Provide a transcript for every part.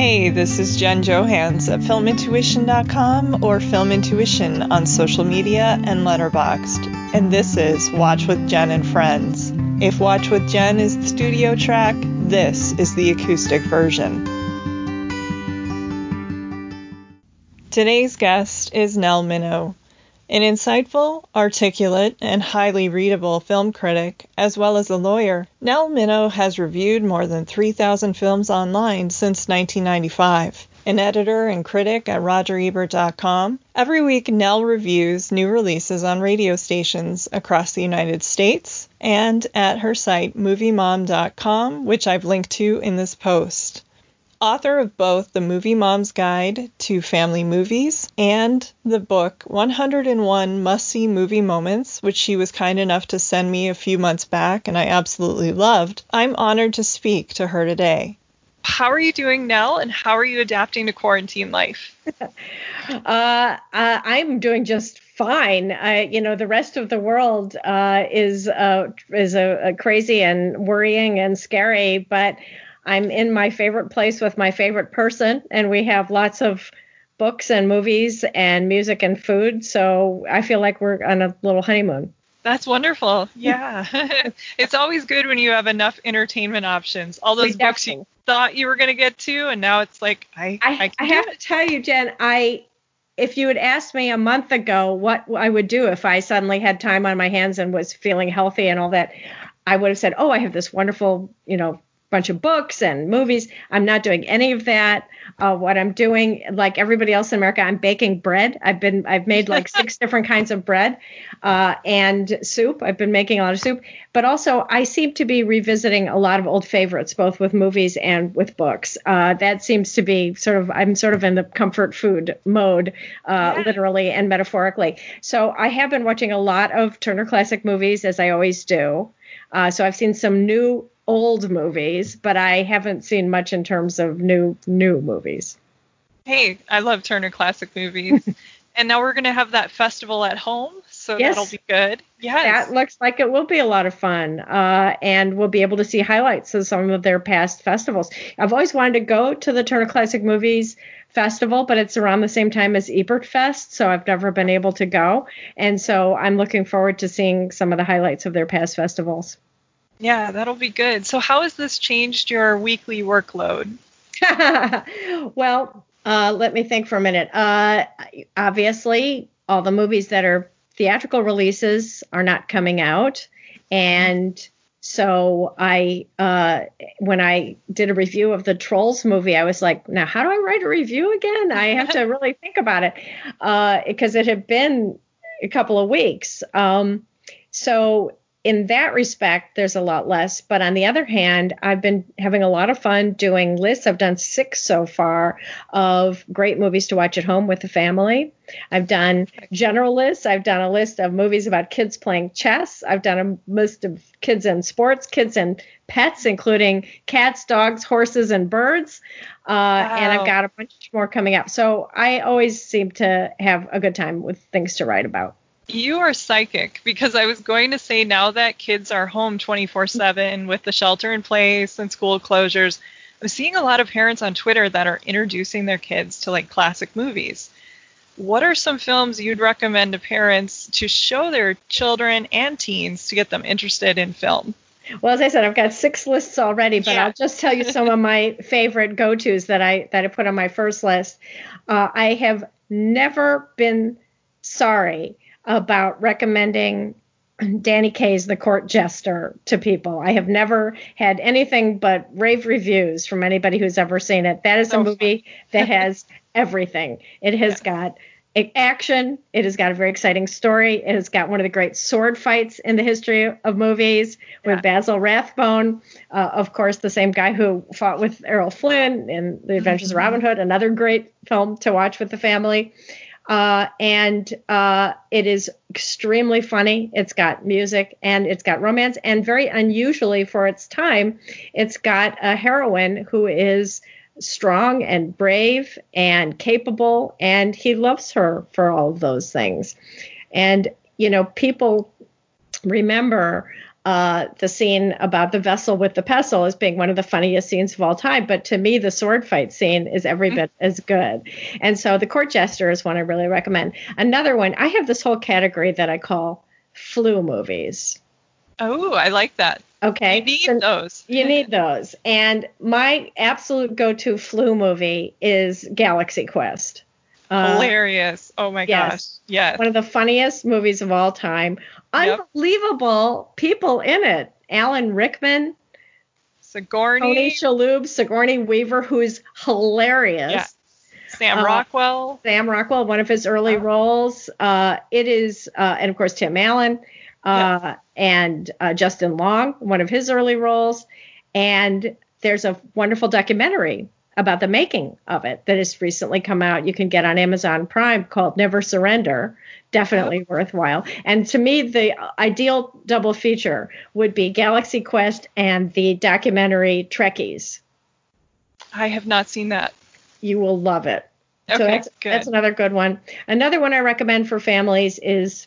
Hey, this is Jen Johans at filmintuition.com or filmintuition on social media and Letterboxd. And this is Watch with Jen and Friends. If Watch with Jen is the studio track, this is the acoustic version. Today's guest is Nell Minow. An insightful, articulate, and highly readable film critic, as well as a lawyer, Nell Minow has reviewed more than 3,000 films online since 1995. An editor and critic at RogerEbert.com, every week Nell reviews new releases on radio stations across the United States and at her site MovieMom.com, which I've linked to in this post author of both The Movie Mom's Guide to Family Movies and the book 101 Must See Movie Moments, which she was kind enough to send me a few months back and I absolutely loved. I'm honored to speak to her today. How are you doing, Nell, and how are you adapting to quarantine life? uh, uh, I'm doing just fine. I, you know, the rest of the world uh, is uh, is a, a crazy and worrying and scary, but I'm in my favorite place with my favorite person, and we have lots of books and movies and music and food. So I feel like we're on a little honeymoon. That's wonderful. Yeah. it's always good when you have enough entertainment options. All those books you thought you were going to get to, and now it's like, I, I, I, I have it. to tell you, Jen, I, if you had asked me a month ago what I would do if I suddenly had time on my hands and was feeling healthy and all that, I would have said, oh, I have this wonderful, you know, bunch of books and movies. I'm not doing any of that. Uh, what I'm doing, like everybody else in America, I'm baking bread. I've been I've made like six different kinds of bread uh, and soup. I've been making a lot of soup, but also I seem to be revisiting a lot of old favorites, both with movies and with books. Uh, that seems to be sort of I'm sort of in the comfort food mode, uh, yeah. literally and metaphorically. So I have been watching a lot of Turner Classic Movies as I always do. Uh, so I've seen some new old movies, but I haven't seen much in terms of new new movies. Hey, I love Turner Classic Movies. and now we're going to have that festival at home, so yes. that'll be good. Yes. That looks like it will be a lot of fun. Uh, and we'll be able to see highlights of some of their past festivals. I've always wanted to go to the Turner Classic Movies festival, but it's around the same time as Ebert Fest, so I've never been able to go. And so I'm looking forward to seeing some of the highlights of their past festivals. Yeah, that'll be good. So, how has this changed your weekly workload? well, uh, let me think for a minute. Uh, obviously, all the movies that are theatrical releases are not coming out, and so I, uh, when I did a review of the Trolls movie, I was like, now how do I write a review again? I have to really think about it because uh, it had been a couple of weeks. Um, so in that respect, there's a lot less. But on the other hand, I've been having a lot of fun doing lists. I've done six so far of great movies to watch at home with the family. I've done general lists. I've done a list of movies about kids playing chess. I've done a list of kids and sports, kids and pets, including cats, dogs, horses, and birds. Uh, wow. And I've got a bunch more coming up. So I always seem to have a good time with things to write about. You are psychic because I was going to say now that kids are home 24 7 with the shelter in place and school closures, I'm seeing a lot of parents on Twitter that are introducing their kids to like classic movies. What are some films you'd recommend to parents to show their children and teens to get them interested in film? Well, as I said, I've got six lists already, but yeah. I'll just tell you some of my favorite go-tos that I that I put on my first list. Uh, I have never been sorry about recommending Danny Kaye's The Court Jester to people. I have never had anything but rave reviews from anybody who's ever seen it. That is a movie that has everything. It has got action. It has got a very exciting story. It has got one of the great sword fights in the history of movies with yeah. Basil Rathbone, uh, of course, the same guy who fought with Errol Flynn in The Adventures mm-hmm. of Robin Hood, another great film to watch with the family. Uh, and uh, it is extremely funny. It's got music and it's got romance, and very unusually for its time, it's got a heroine who is strong and brave and capable, and he loves her for all of those things. And you know, people remember uh, the scene about the vessel with the pestle as being one of the funniest scenes of all time. But to me, the sword fight scene is every mm-hmm. bit as good. And so the court jester is one I really recommend. Another one, I have this whole category that I call flu movies. Oh, I like that. Okay. You need so those. you need those. And my absolute go to flu movie is Galaxy Quest. Uh, Hilarious. Oh my yes. gosh. Yes. One of the funniest movies of all time. Unbelievable yep. people in it. Alan Rickman. Sigourney. Tony Shalhoub, Sigourney Weaver, who's hilarious. Yeah. Sam uh, Rockwell. Sam Rockwell, one of his early oh. roles. Uh, it is, uh, and of course, Tim Allen uh, and uh, Justin Long, one of his early roles. And there's a wonderful documentary about the making of it that has recently come out. You can get on Amazon Prime called Never Surrender. Definitely oh. worthwhile. And to me, the ideal double feature would be Galaxy Quest and the documentary Trekkies. I have not seen that. You will love it. Okay, so that's, good. that's another good one. Another one I recommend for families is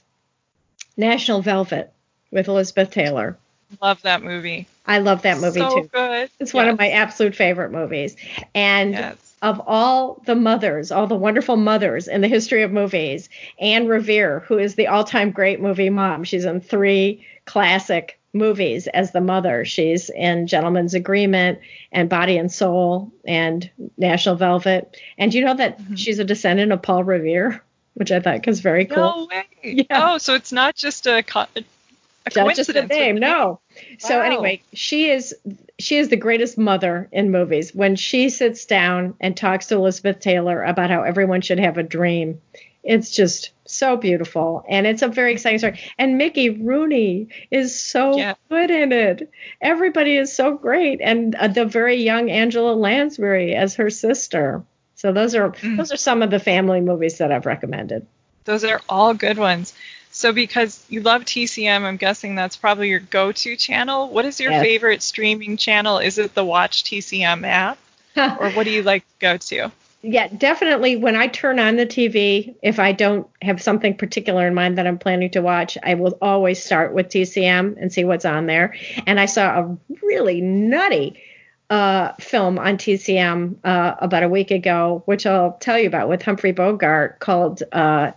National Velvet with Elizabeth Taylor. Love that movie. I love that movie so too. good. It's yes. one of my absolute favorite movies. And yes. of all the mothers, all the wonderful mothers in the history of movies, Anne Revere, who is the all-time great movie mom. She's in three classic movies as the mother. She's in Gentleman's Agreement and Body and Soul and National Velvet. And you know that mm-hmm. she's a descendant of Paul Revere, which I thought was very cool. No way. Yeah. Oh, so it's not just a, co- a just a name. No. So anyway, she is she is the greatest mother in movies. When she sits down and talks to Elizabeth Taylor about how everyone should have a dream, it's just so beautiful and it's a very exciting story. And Mickey Rooney is so yeah. good in it. Everybody is so great, and uh, the very young Angela Lansbury as her sister. So those are mm. those are some of the family movies that I've recommended. Those are all good ones. So because you love TCM, I'm guessing that's probably your go-to channel. What is your yes. favorite streaming channel? Is it the Watch TCM app? or what do you like to go to? Yeah, definitely. When I turn on the TV, if I don't have something particular in mind that I'm planning to watch, I will always start with TCM and see what's on there. And I saw a really nutty uh, film on TCM uh, about a week ago, which I'll tell you about with Humphrey Bogart called uh,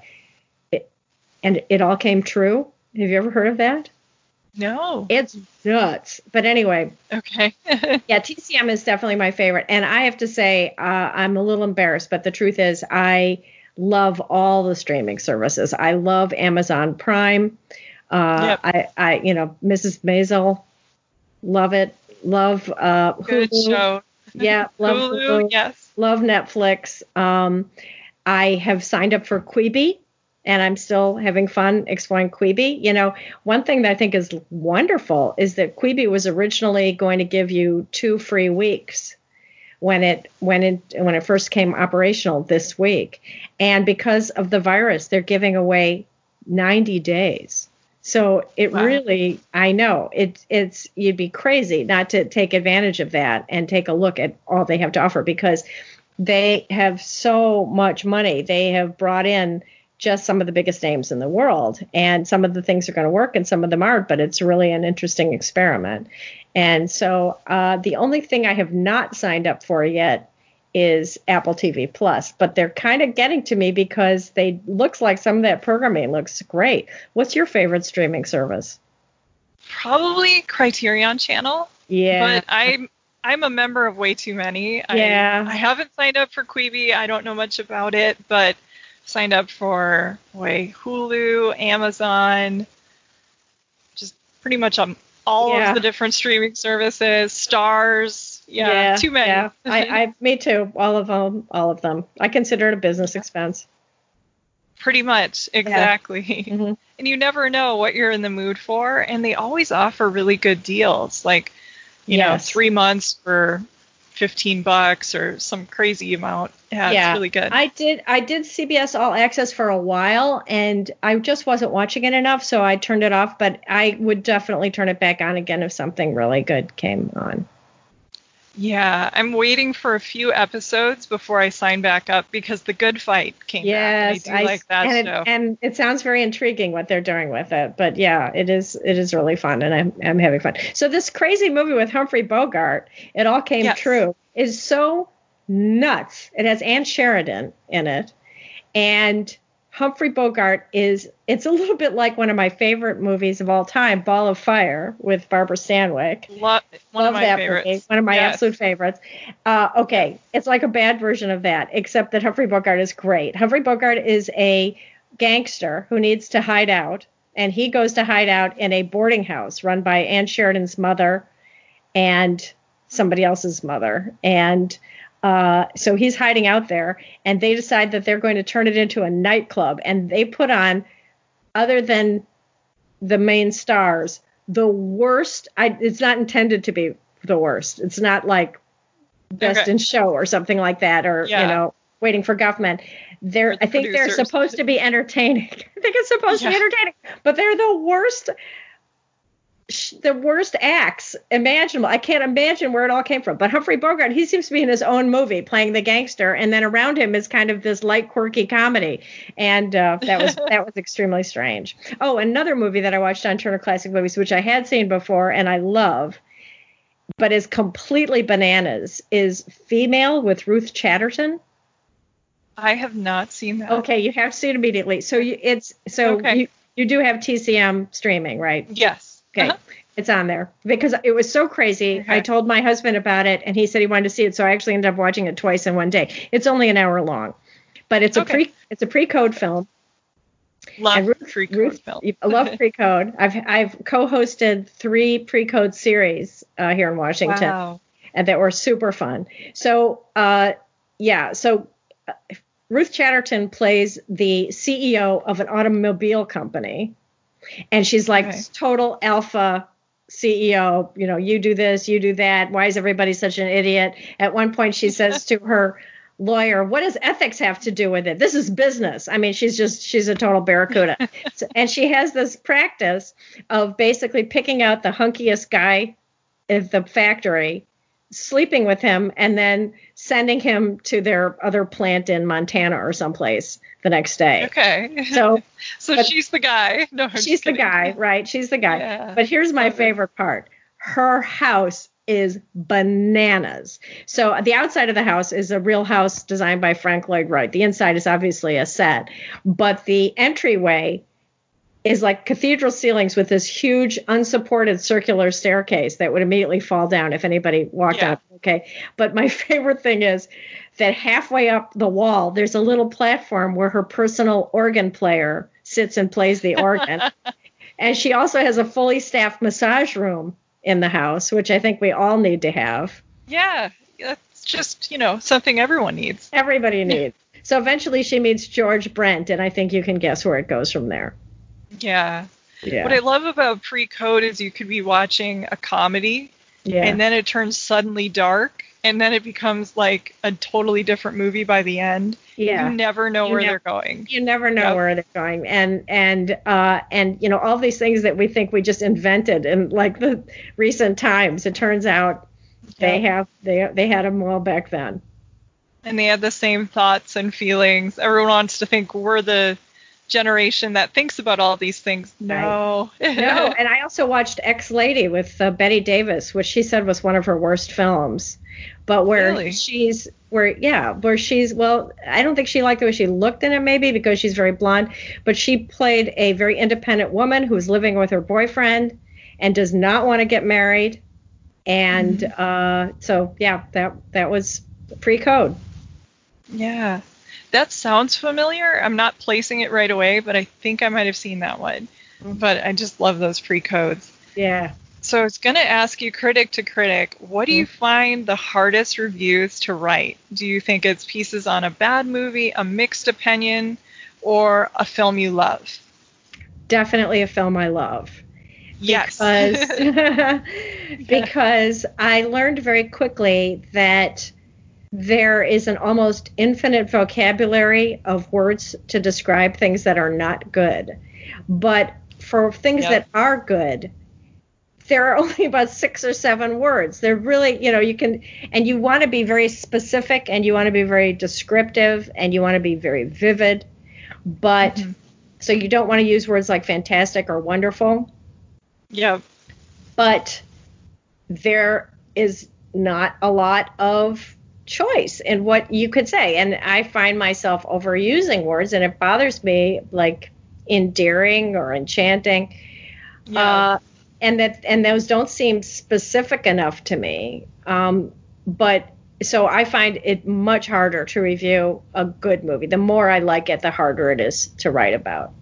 and it all came true. Have you ever heard of that? No. It's nuts. But anyway. Okay. yeah, TCM is definitely my favorite. And I have to say, uh, I'm a little embarrassed, but the truth is, I love all the streaming services. I love Amazon Prime. Uh, yep. I, I, you know, Mrs. Maisel, love it. Love uh, Good Hulu. show. Yeah, love Hulu, Hulu. Yes. Love Netflix. Um, I have signed up for Quibi and I'm still having fun exploring Quibi. You know, one thing that I think is wonderful is that Quibi was originally going to give you two free weeks when it when it when it first came operational this week, and because of the virus, they're giving away 90 days. So it wow. really, I know it, it's you'd be crazy not to take advantage of that and take a look at all they have to offer because they have so much money. They have brought in just some of the biggest names in the world. And some of the things are going to work and some of them aren't, but it's really an interesting experiment. And so uh, the only thing I have not signed up for yet is Apple TV Plus, but they're kind of getting to me because they looks like some of that programming looks great. What's your favorite streaming service? Probably Criterion Channel. Yeah. But I'm I'm a member of way too many. Yeah. I, I haven't signed up for Quibi. I don't know much about it, but signed up for boy, Hulu, Amazon, just pretty much on all yeah. of the different streaming services, stars. Yeah, yeah too many. Yeah, I, I, me too. All of them, all of them. I consider it a business expense. Pretty much, exactly. Yeah. Mm-hmm. And you never know what you're in the mood for, and they always offer really good deals, like you yes. know, three months for 15 bucks or some crazy amount. Yeah, yeah, it's really good. I did I did CBS All Access for a while and I just wasn't watching it enough so I turned it off, but I would definitely turn it back on again if something really good came on. Yeah, I'm waiting for a few episodes before I sign back up because the Good Fight came yes, back. And I do I, like that and show. It, and it sounds very intriguing what they're doing with it. But yeah, it is it is really fun, and I'm I'm having fun. So this crazy movie with Humphrey Bogart, it all came Yes. true, is so nuts. It has Ann Sheridan in it, and Humphrey Bogart is it's a little bit like one of my favorite movies of all time, Ball of Fire with Barbara Stanwyck. Love of my that favorites. movie. One of my Yes. absolute favorites. Uh, okay, it's like a bad version of that, except that Humphrey Bogart is great. Humphrey Bogart is a gangster who needs to hide out, and he goes to hide out in a boarding house run by Ann Sheridan's mother and somebody else's mother. And uh, so he's hiding out there, and they decide that they're going to turn it into a nightclub, and they put on, other than the main stars, the worst. I, it's not intended to be the worst. It's not like Best Okay. in Show or something like that, or Yeah. you know, Waiting for Guffman. They're, the I think they're supposed to be entertaining. I think it's supposed to be entertaining, but they're the worst. The worst acts imaginable. I can't imagine where it all came from. But Humphrey Bogart, he seems to be in his own movie playing the gangster, and then around him is kind of this light, quirky comedy, and uh, that was that was extremely strange. Oh, another movie that I watched on Turner Classic Movies, which I had seen before and I love, but is completely bananas, is Female with Ruth Chatterton. I have not seen that. Okay, you have to see it immediately. So you, it's so Okay. you you do have TCM streaming, right? Yes. Okay. Uh-huh. It's on there because it was so crazy. Okay. I told my husband about it and he said he wanted to see it, so I actually ended up watching it twice in one day. It's only an hour long. But it's a pre it's a pre-code film. Love Ruth- free code film. I love pre-code. I've I've co-hosted three pre-code series uh, here in Washington Wow. and that were super fun. So, uh, yeah, so uh, Ruth Chatterton plays the CEO of an automobile company, and she's like Okay. total alpha CEO. You know, you do this, you do that. Why is everybody such an idiot? At one point, she says to her lawyer, "What does ethics have to do with it? This is business." I mean, she's just she's a total barracuda, so, and she has this practice of basically picking out the hunkiest guy at the factory sleeping with him and then sending him to their other plant in Montana or someplace the next day. Okay. So so she's the guy. No, I'm she's the guy, right? She's the guy. Yeah. But here's my Love it. favorite part. Her house is bananas. So the outside of the house is a real house designed by Frank Lloyd Wright. The inside is obviously a set, but the entryway is like cathedral ceilings with this huge unsupported circular staircase that would immediately fall down if anybody walked Yeah. up. Okay. But my favorite thing is that halfway up the wall, there's a little platform where her personal organ player sits and plays the organ. and she also has a fully staffed massage room in the house, which I think we all need to have. Yeah. That's just, you know, something everyone needs. Everybody needs. So eventually she meets George Brent, and I think you can guess where it goes from there. Yeah. Yeah. What I love about pre-code is you could be watching a comedy yeah. and then it turns suddenly dark and then it becomes like a totally different movie by the end. yeah. You never know You where never- they're going. you never know Yep. where they're going and and uh and you know all these things that we think we just invented in like the recent times it turns out they have they they had them well back then And they had the same thoughts and feelings. Everyone wants to think we're the generation that thinks about all these things. No. no and i also watched ex lady with uh, bette davis which she said was one of her worst films but where Really? she's where yeah where she's well i don't think she liked the way she looked in it maybe because she's very blonde but she played a very independent woman who's living with her boyfriend and does not want to get married and uh so yeah that that was pre-code Yeah. That sounds familiar. I'm not placing it right away, but I think I might have seen that one. Mm-hmm. But I just love those pre-codes. yeah So I was going to ask you, critic to critic, what do you mm-hmm. find the hardest reviews to write? Do you think it's pieces on a bad movie, a mixed opinion, or a film you love? definitely a film i love Yes. because because I learned very quickly that there is an almost infinite vocabulary of words to describe things that are not good. But for things that are good, there are only about six or seven words. They're really, you know, you can, and you want to be very specific and you want to be very descriptive and you want to be very vivid, but mm-hmm. so you don't want to use words like fantastic or wonderful. Yeah. But there is not a lot of choice in what you could say. And I find myself overusing words and it bothers me like endearing or enchanting. Yeah. Uh, and that and those don't seem specific enough to me. Um, but so I find it much harder to review a good movie. The more I like it, the harder it is to write about.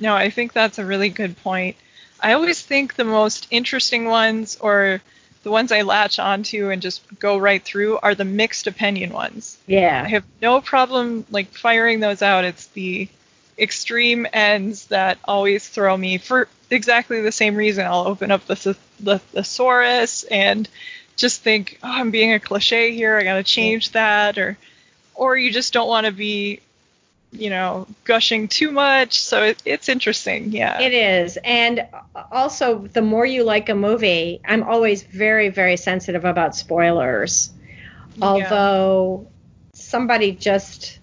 No, I think that's a really good point. I always think the most interesting ones or the ones I latch onto and just go right through are the mixed opinion ones. Yeah. I have no problem like firing those out. It's the extreme ends that always throw me for exactly the same reason. I'll open up the, the thesaurus and just think, oh, I'm being a cliche here. I got to change that, or, or you just don't want to be, you know, gushing too much. So it, it's interesting. Yeah. It is, and also the more you like a movie, I'm always very, very sensitive about spoilers. Yeah. Although somebody just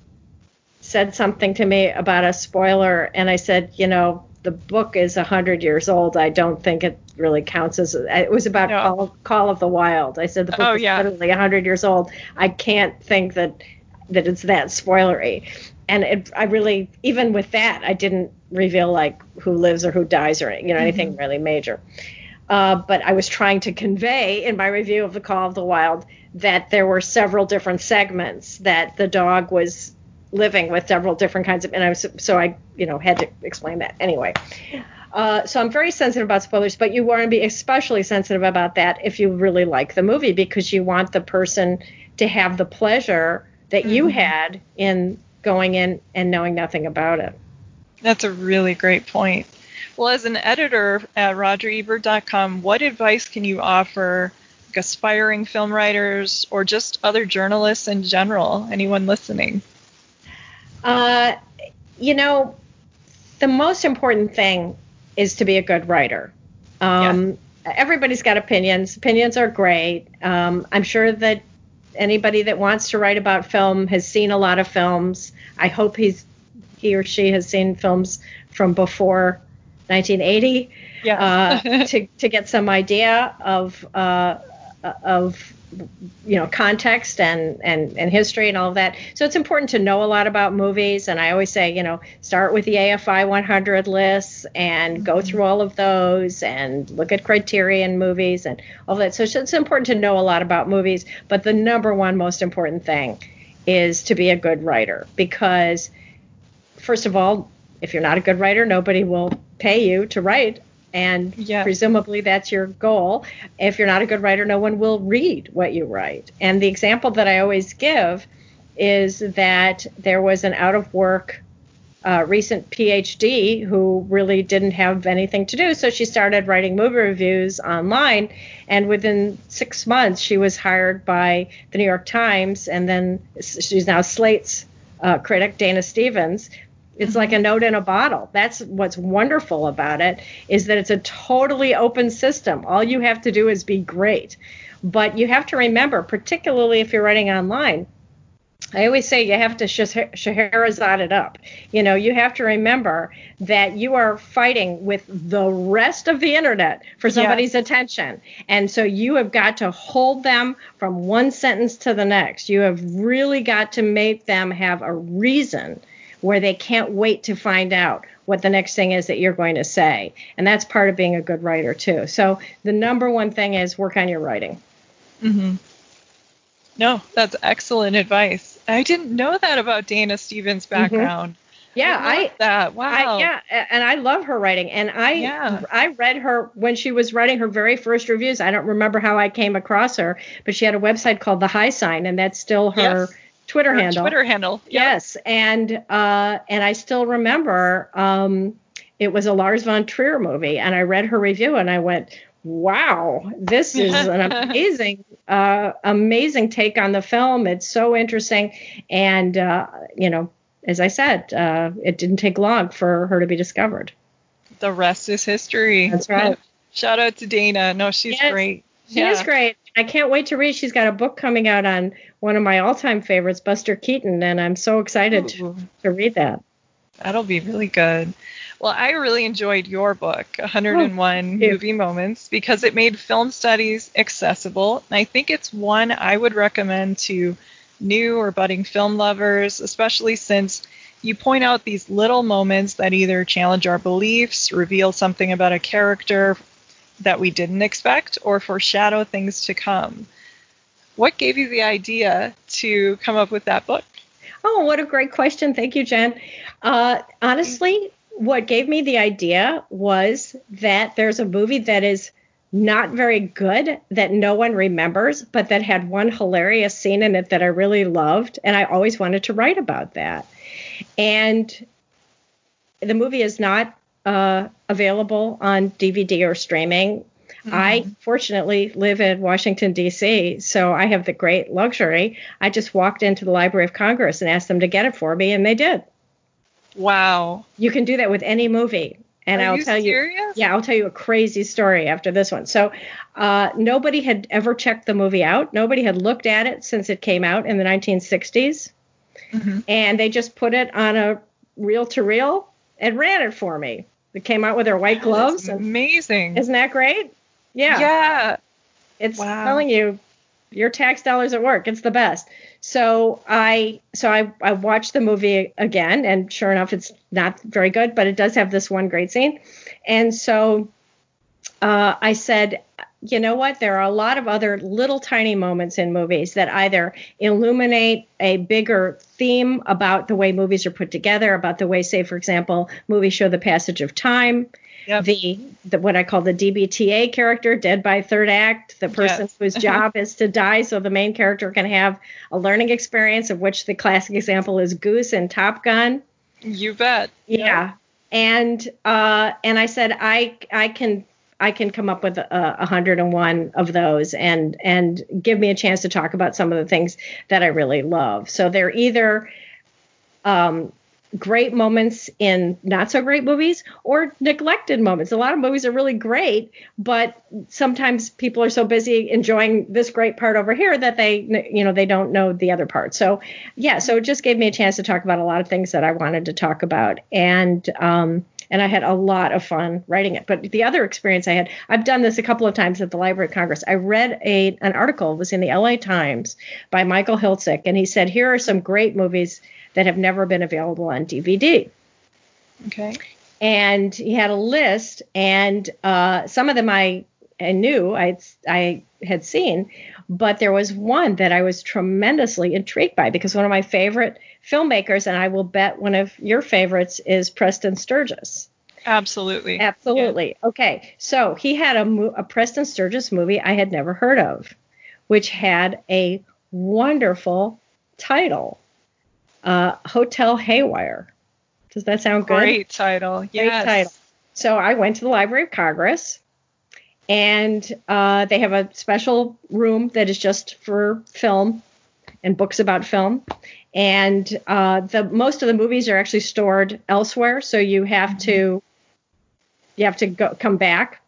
said something to me about a spoiler, and I said, you know, the book is 100 years old. I don't think it really counts as it was about no. Call, Call, of the Wild. I said the book oh, is yeah. literally 100 years old. I can't think that that it's that spoilery. And it, I really, even with that, I didn't reveal like who lives or who dies or you know anything mm-hmm. really major. Uh, but I was trying to convey in my review of the Call of the Wild that there were several different segments that the dog was living with several different kinds of, and I was so I you know had to explain that anyway. Uh, so I'm very sensitive about spoilers, but you want to be especially sensitive about that if you really like the movie because you want the person to have the pleasure that mm-hmm. you had in going in and knowing nothing about it. That's a really great point. Well, as an editor at RogerEbert.com, what advice can you offer aspiring film writers or just other journalists in general? Anyone listening? Uh, you know, the most important thing is to be a good writer. Um, yeah. Everybody's got opinions. Opinions are great. Um, I'm sure that anybody that wants to write about film has seen a lot of films. I hope he's he or she has seen films from before 1980 yeah. uh, to to get some idea of uh, of you know context and, and and history and all of that so it's important to know a lot about movies and i always say you know start with the afi 100 lists and go mm-hmm. through all of those and look at criterion movies and all that so it's important to know a lot about movies but the number one most important thing is to be a good writer because first of all if you're not a good writer nobody will pay you to write and yeah. presumably that's your goal. If you're not a good writer, no one will read what you write. And the example that I always give is that there was an out of work uh, recent PhD who really didn't have anything to do. So she started writing movie reviews online. And within six months, she was hired by the New York Times. And then she's now Slate's uh, critic, Dana Stevens, it's like a note in a bottle. That's what's wonderful about it is that it's a totally open system. All you have to do is be great. But you have to remember, particularly if you're writing online, I always say you have to Scheherazade it up. You know, you have to remember that you are fighting with the rest of the internet for somebody's yes. attention. And so you have got to hold them from one sentence to the next. You have really got to make them have a reason where they can't wait to find out what the next thing is that you're going to say. And that's part of being a good writer, too. So the number one thing is work on your writing. Mm-hmm. No, that's excellent advice. I didn't know that about Dana Stevens' mm-hmm. background. Mm-hmm. Yeah, I, I that. Wow. I, yeah, and I love her writing. And I yeah. I read her when she was writing her very first reviews. I don't remember how I came across her, but she had a website called The High Sign, and that's still her yes Twitter Her handle. Twitter handle. Yep. Yes, and uh, and I still remember um, it was a Lars von Trier movie, and I read her review, and I went, "Wow, this is an amazing, uh, amazing take on the film. It's so interesting." And uh, you know, as I said, uh, it didn't take long for her to be discovered. The rest is history. That's right. Shout out to Dana. No, she's Yes. great. She is great. I can't wait to read. She's got a book coming out on one of my all-time favorites, Buster Keaton, and I'm so excited to, to read that. that'll be really good. Well, I really enjoyed your book, 101 you. Movie Moments, because it made film studies accessible. And I think it's one I would recommend to new or budding film lovers, especially since you point out these little moments that either challenge our beliefs, reveal something about a character that we didn't expect, or foreshadow things to come. What gave you the idea to come up with that book? Oh, what a great question. Thank you, Jen. Uh, honestly, what gave me the idea was that there's a movie that is not very good that no one remembers, but that had one hilarious scene in it that I really loved. And I always wanted to write about that. And the movie is not uh, available on DVD or streaming. I fortunately live in Washington, D.C., so I have the great luxury. I just walked into the Library of Congress and asked them to get it for me, and they did. Wow. You can do that with any movie. And Are I'll you tell you, yeah, I'll tell you a crazy story after this one. So, uh, nobody had ever checked the movie out. Nobody had looked at it since it came out in the 1960s, Mhm. and they just put it on a reel to reel and ran it for me. They came out with their white gloves, That's and amazing. isn't that great? Yeah, yeah. it's Wow. telling you your tax dollars at work. It's the best. So I so I, I watched the movie again, and sure enough, it's not very good, but it does have this one great scene. And so uh, I said, you know what? There are a lot of other little tiny moments in movies that either illuminate a bigger theme about the way movies are put together, about the way, say, for example, movies show the passage of time. Yep. The, the what I call the DBTA character, dead by third act, the person Yes. whose job is to die so the main character can have a learning experience, of which the classic example is Goose and Top Gun. You bet. Yeah. And uh, and I said I I can I can come up with a, a hundred and one of those and and give me a chance to talk about some of the things that I really love. So they're either um, great moments in not so great movies or neglected moments. A lot of movies are really great, but sometimes people are so busy enjoying this great part over here that they you know they don't know the other part. So yeah, so it just gave me a chance to talk about a lot of things that I wanted to talk about and um and I had a lot of fun writing it. But the other experience I had, I've done this a couple of times at the Library of Congress. I read a an article it was in the LA Times by Michael Hiltzik, and he said here are some great movies that have never been available on DVD. Okay. And he had a list, and uh, some of them I I knew I I had seen, but there was one that I was tremendously intrigued by because one of my favorite filmmakers, and I will bet one of your favorites, is Preston Sturges. Absolutely. Absolutely. Okay. So he had a, mo- a Preston Sturges movie I had never heard of, which had a wonderful title uh, Hotel Haywire. Does that sound good? Great title. Great title. So I went to the Library of Congress, and uh, they have a special room that is just for film and books about film. And uh, the most of the movies are actually stored elsewhere, so you have to you have to go come back.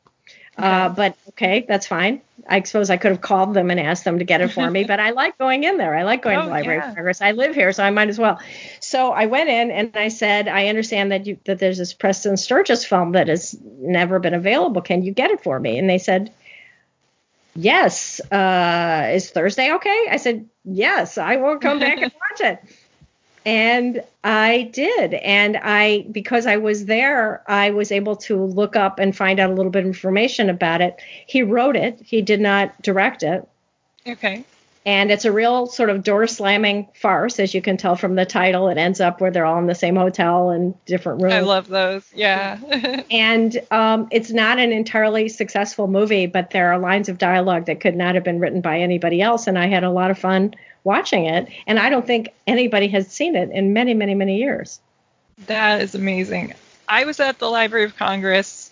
Uh, but okay, that's fine. I suppose I could have called them and asked them to get it for me, but I like going in there. I like going to Oh, the Library yeah. of Congress. I live here, so I might as well. So I went in and I said, I understand that you that there's this Preston Sturges film that has never been available. Can you get it for me? And they said, Yes. Uh, is Thursday okay? I said, Yes. I will come back and watch it. And I did. And I, because I was there, I was able to look up and find out a little bit of information about it. He wrote it, he did not direct it. Okay. And it's a real sort of door slamming farce, as you can tell from the title. It ends up where they're all in the same hotel and different rooms. I love those. Yeah. and um, it's not an entirely successful movie, but there are lines of dialogue that could not have been written by anybody else. And I had a lot of fun watching it. And I don't think anybody has seen it in many, many, many years. that is amazing. I was at the Library of Congress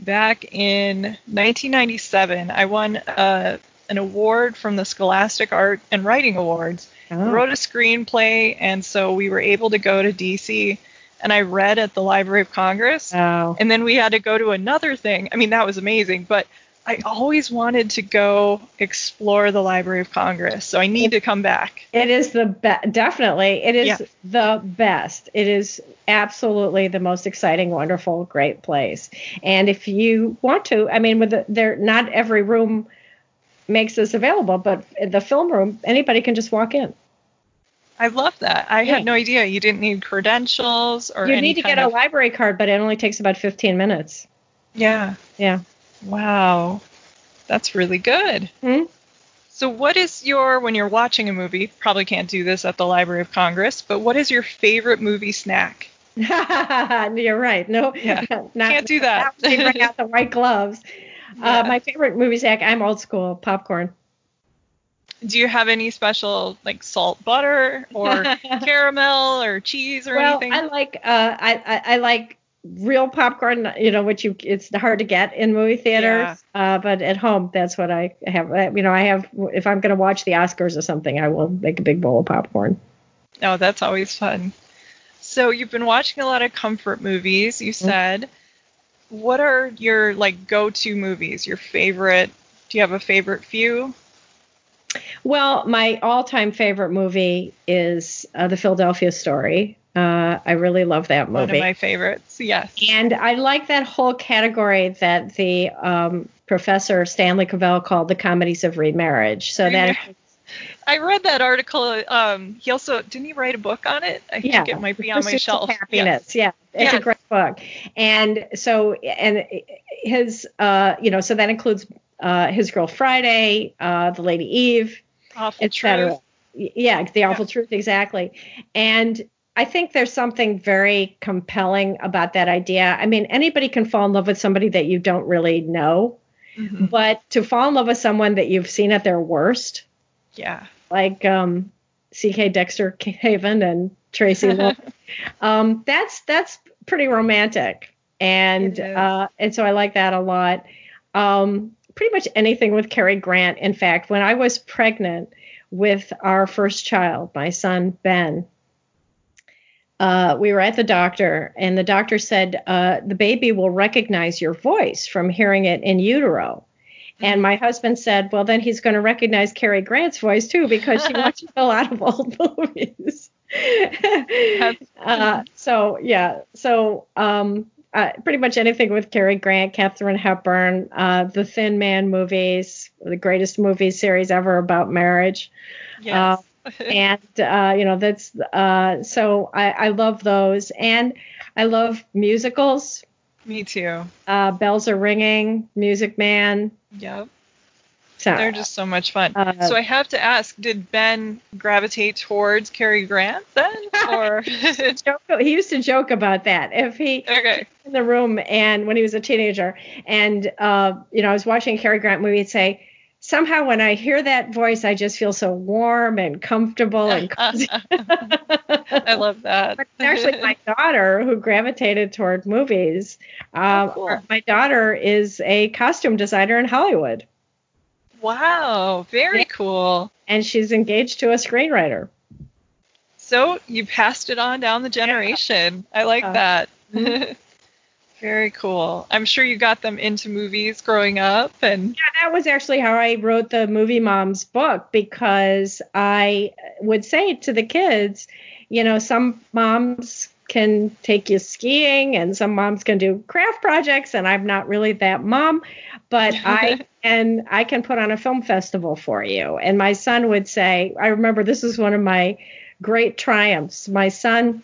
back in 1997. I won uh, an award from the Scholastic Art and Writing Awards. Oh. wrote a screenplay, and so we were able to go to DC and I read at the Library of Congress. Oh. And then we had to go to another thing. I mean, that was amazing, but I always wanted to go explore the Library of Congress, so I need to come back. It is the best. Definitely, it is Yeah. the best. It is absolutely the most exciting, wonderful, great place. And if you want to, I mean, with the, there, not every room makes this available, but the film room, anybody can just walk in. I love that. I Yeah. had no idea you didn't need credentials or You need to get a library card, but it only takes about 15 minutes. Yeah. Yeah. Wow. That's really good. Hmm? So what is your when you're watching a movie, probably can't do this at the Library of Congress, but what is your favorite movie snack? You're right. No, Yeah. not, Can't do that. when bring out the white gloves. Yeah. Uh, my favorite movie snack, I'm old school, popcorn. Do you have any special like salt butter or caramel or cheese or well, anything? I like uh, I, I I like real popcorn. You know, which you it's hard to get in movie theaters. Uh, but at home, that's what I have. Uh, You know, I have if I'm going to watch the Oscars or something, I will make a big bowl of popcorn. Oh, that's always fun. So you've been watching a lot of comfort movies, you said. What are your like go-to movies? Your favorite? Do you have a favorite few? Well, my all-time favorite movie is uh, The Philadelphia Story. Uh, I really love that movie. One of my favorites. Yes. And I like that whole category that the um, professor Stanley Cavell called the comedies of remarriage. So that I read that article. Um, he also didn't he write a book on it? I yeah, think it might be on my shelf. Happiness. Yeah, it's a great book. And so and his uh, you know so that includes uh, his girl Friday, uh, the Lady Eve, Awful etc. Yeah, the awful truth exactly. And I think there's something very compelling about that idea. I mean, anybody can fall in love with somebody that you don't really know, Mhm. but to fall in love with someone that you've seen at their worst, Yeah. like um, C.K. Dexter Haven and Tracy um, that's that's pretty romantic, and uh, and so I like that a lot. Um, pretty much anything with Cary Grant. In fact, when I was pregnant with our first child, my son Ben, uh, we were at the doctor, and the doctor said uh, the baby will recognize your voice from hearing it in utero. And my husband said, well, then he's going to recognize Cary Grant's voice too because she watches a lot of old movies. uh, so, yeah. So, um, uh, pretty much anything with Cary Grant, Katharine Hepburn, uh, the Thin Man movies, the greatest movie series ever about marriage. Yes. and, uh, you know, that's uh, so I, I love those. And I love musicals. Me too. Uh, Bells Are Ringing, Music Man. Yep. So, They're just so much fun. Uh, so I have to ask, did Ben gravitate towards Cary Grant then? Or he used to joke about that if he Okay. in the room and when he was a teenager and uh, you know I was watching a Cary Grant movie he'd say somehow when I hear that voice I just feel so warm and comfortable and cozy. I love that. But actually my daughter who gravitated toward movies. Um, Oh, cool. My daughter is a costume designer in Hollywood Wow, very Yeah. cool. and she's engaged to a screenwriter. So you passed it on down the generation. I like Uh, that. very cool. I'm sure you got them into movies growing up and Yeah, that was actually how I wrote the Movie Moms book because I would say to the kids, you know, some moms can take you skiing and some moms can do craft projects and I'm not really that mom, but I and I can put on a film festival for you. And my son would say, I remember this is one of my great triumphs. My son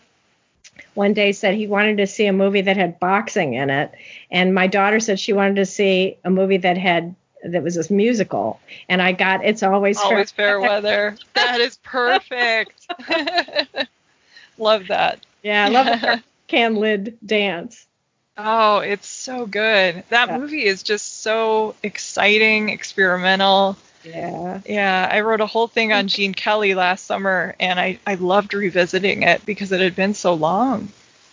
one day said he wanted to see a movie that had boxing in it and my daughter said she wanted to see a movie that had that was a musical and i got it's always, always fair weather. That is perfect. love that. yeah i love the can lid dance Oh, it's so good. That Yeah. movie is just so exciting, experimental. Yeah Yeah, I wrote a whole thing on Gene Kelly last summer, and I, I loved revisiting it because it had been so long.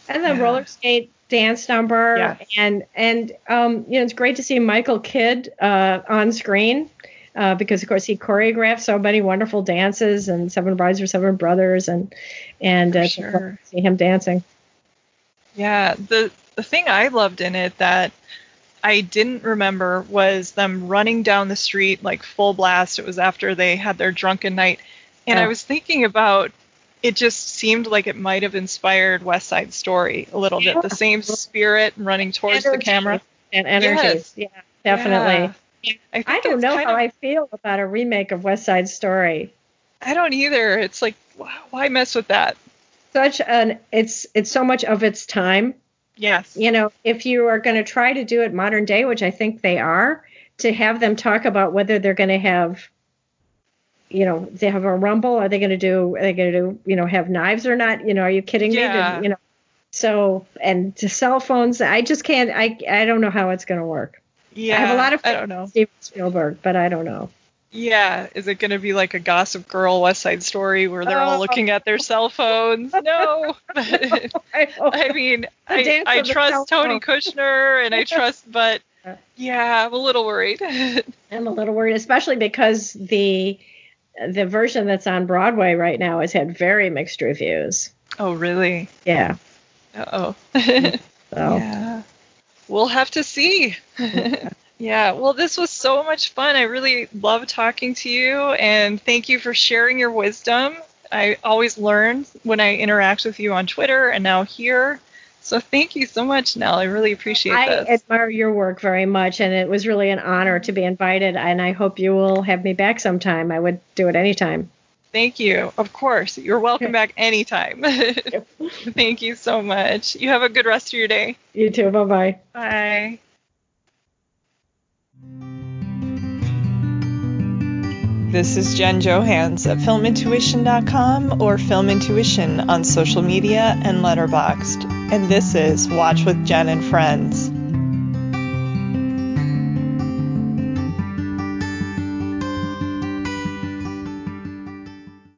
and the Yeah. roller skate dance number Yeah. and and um you know it's great to see michael kidd uh on screen uh, because of course he choreographed so many wonderful dances and Seven Brides for Seven Brothers and and uh, sure. see him dancing. Yeah, the the thing I loved in it that I didn't remember was them running down the street like full blast. It was after they had their drunken night. And I Oh. was thinking about it just seemed like it might have inspired West Side Story a little bit. The same spirit running towards the camera. and energies. Yes. Yeah, definitely. Yeah. I, I don't know how of- I feel about a remake of West Side Story. I don't either. It's like why mess with that? Such an it's it's so much of its time. Yes. You know, if you are going to try to do it modern day, which I think they are, to have them talk about whether they're going to have you know, they have a rumble, are they going to do are they going to do, you know, have knives or not? You know, are you kidding me? Yeah. Did- you know. So, and to cell phones, I just can't I I don't know how it's going to work. Yeah. I have a lot of I don't know. Steven Spielberg, but I don't know. Yeah, is it going to be like a Gossip Girl West Side Story where they're all Oh. looking at their cell phones? No. But, I I mean, I, I of the cell trust Tony. Kushner and I trust, but yeah, I'm a little worried. I'm a little worried, especially because the the version that's on Broadway right now has had very mixed reviews. oh, really? Yeah. Uh oh. So Yeah. We'll have to see. Yeah. Well, this was so much fun. I really love talking to you and thank you for sharing your wisdom. I always learn when I interact with you on Twitter and now here. So thank you so much, Nell. I really appreciate I this. admire your work very much, and it was really an honor to be invited. And I hope you will have me back sometime. I would do it anytime. Thank you. Of course. You're welcome back anytime. Thank you so much. You have a good rest of your day. You too. Bye bye bye. This is Jen Johans at filmintuition.com or Film Intuition on social media and Letterboxd, And this is Watch with Jen and Friends.